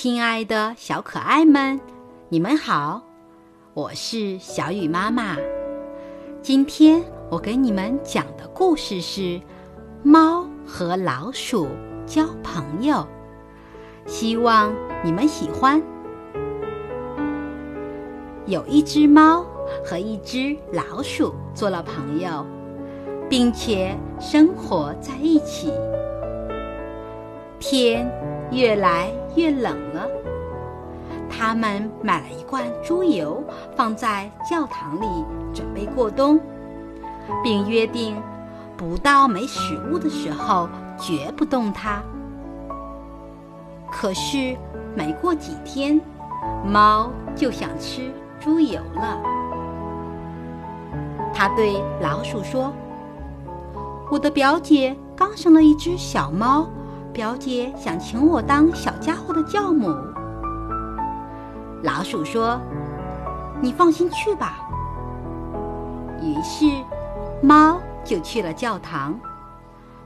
亲爱的小可爱们，你们好，我是小雨妈妈。今天我给你们讲的故事是《猫和老鼠交朋友》，希望你们喜欢。有一只猫和一只老鼠做了朋友，并且生活在一起。天越来越冷了，他们买了一罐猪油，放在教堂里准备过冬，并约定不到没食物的时候绝不动它。可是没过几天，猫就想吃。猪油了，他对老鼠说：“我的表姐刚生了一只小猫，表姐想请我当小家伙的教母。”老鼠说：“你放心去吧。”于是，猫就去了教堂，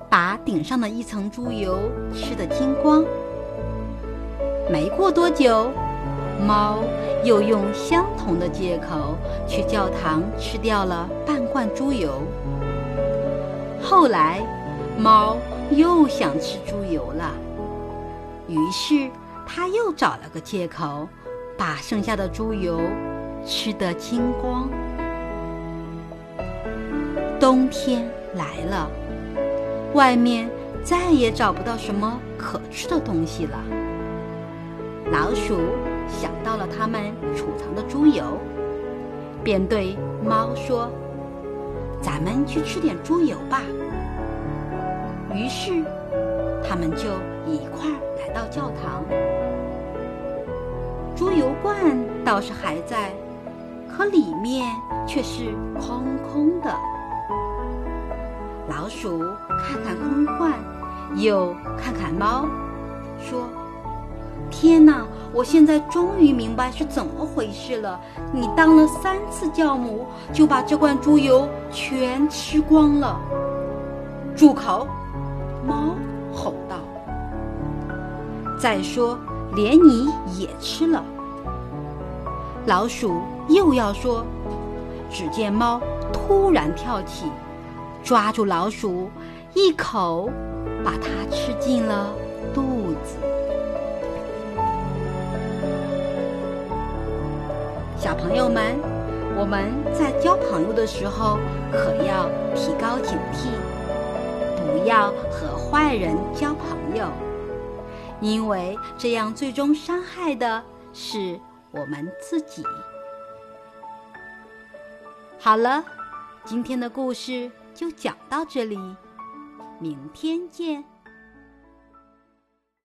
把顶上的一层猪油吃得精光。没过多久。猫又用相同的借口去教堂吃掉了半罐猪油。后来，猫又想吃猪油了，于是他又找了个借口，把剩下的猪油吃得精光。冬天来了，外面再也找不到什么可吃的东西了。老鼠。想到了他们储藏的猪油，便对猫说：“咱们去吃点猪油吧。”于是，他们就一块儿来到教堂。猪油罐倒是还在，可里面却是空空的。老鼠看看空罐，又看看猫，说。天哪！我现在终于明白是怎么回事了。你当了三次教母，就把这罐猪油全吃光了。住口！猫吼道。再说，连你也吃了。老鼠又要说，只见猫突然跳起，抓住老鼠，一口把它吃进了肚子。小朋友们，我们在交朋友的时候可要提高警惕，不要和坏人交朋友，因为这样最终伤害的是我们自己。好了，今天的故事就讲到这里，明天见。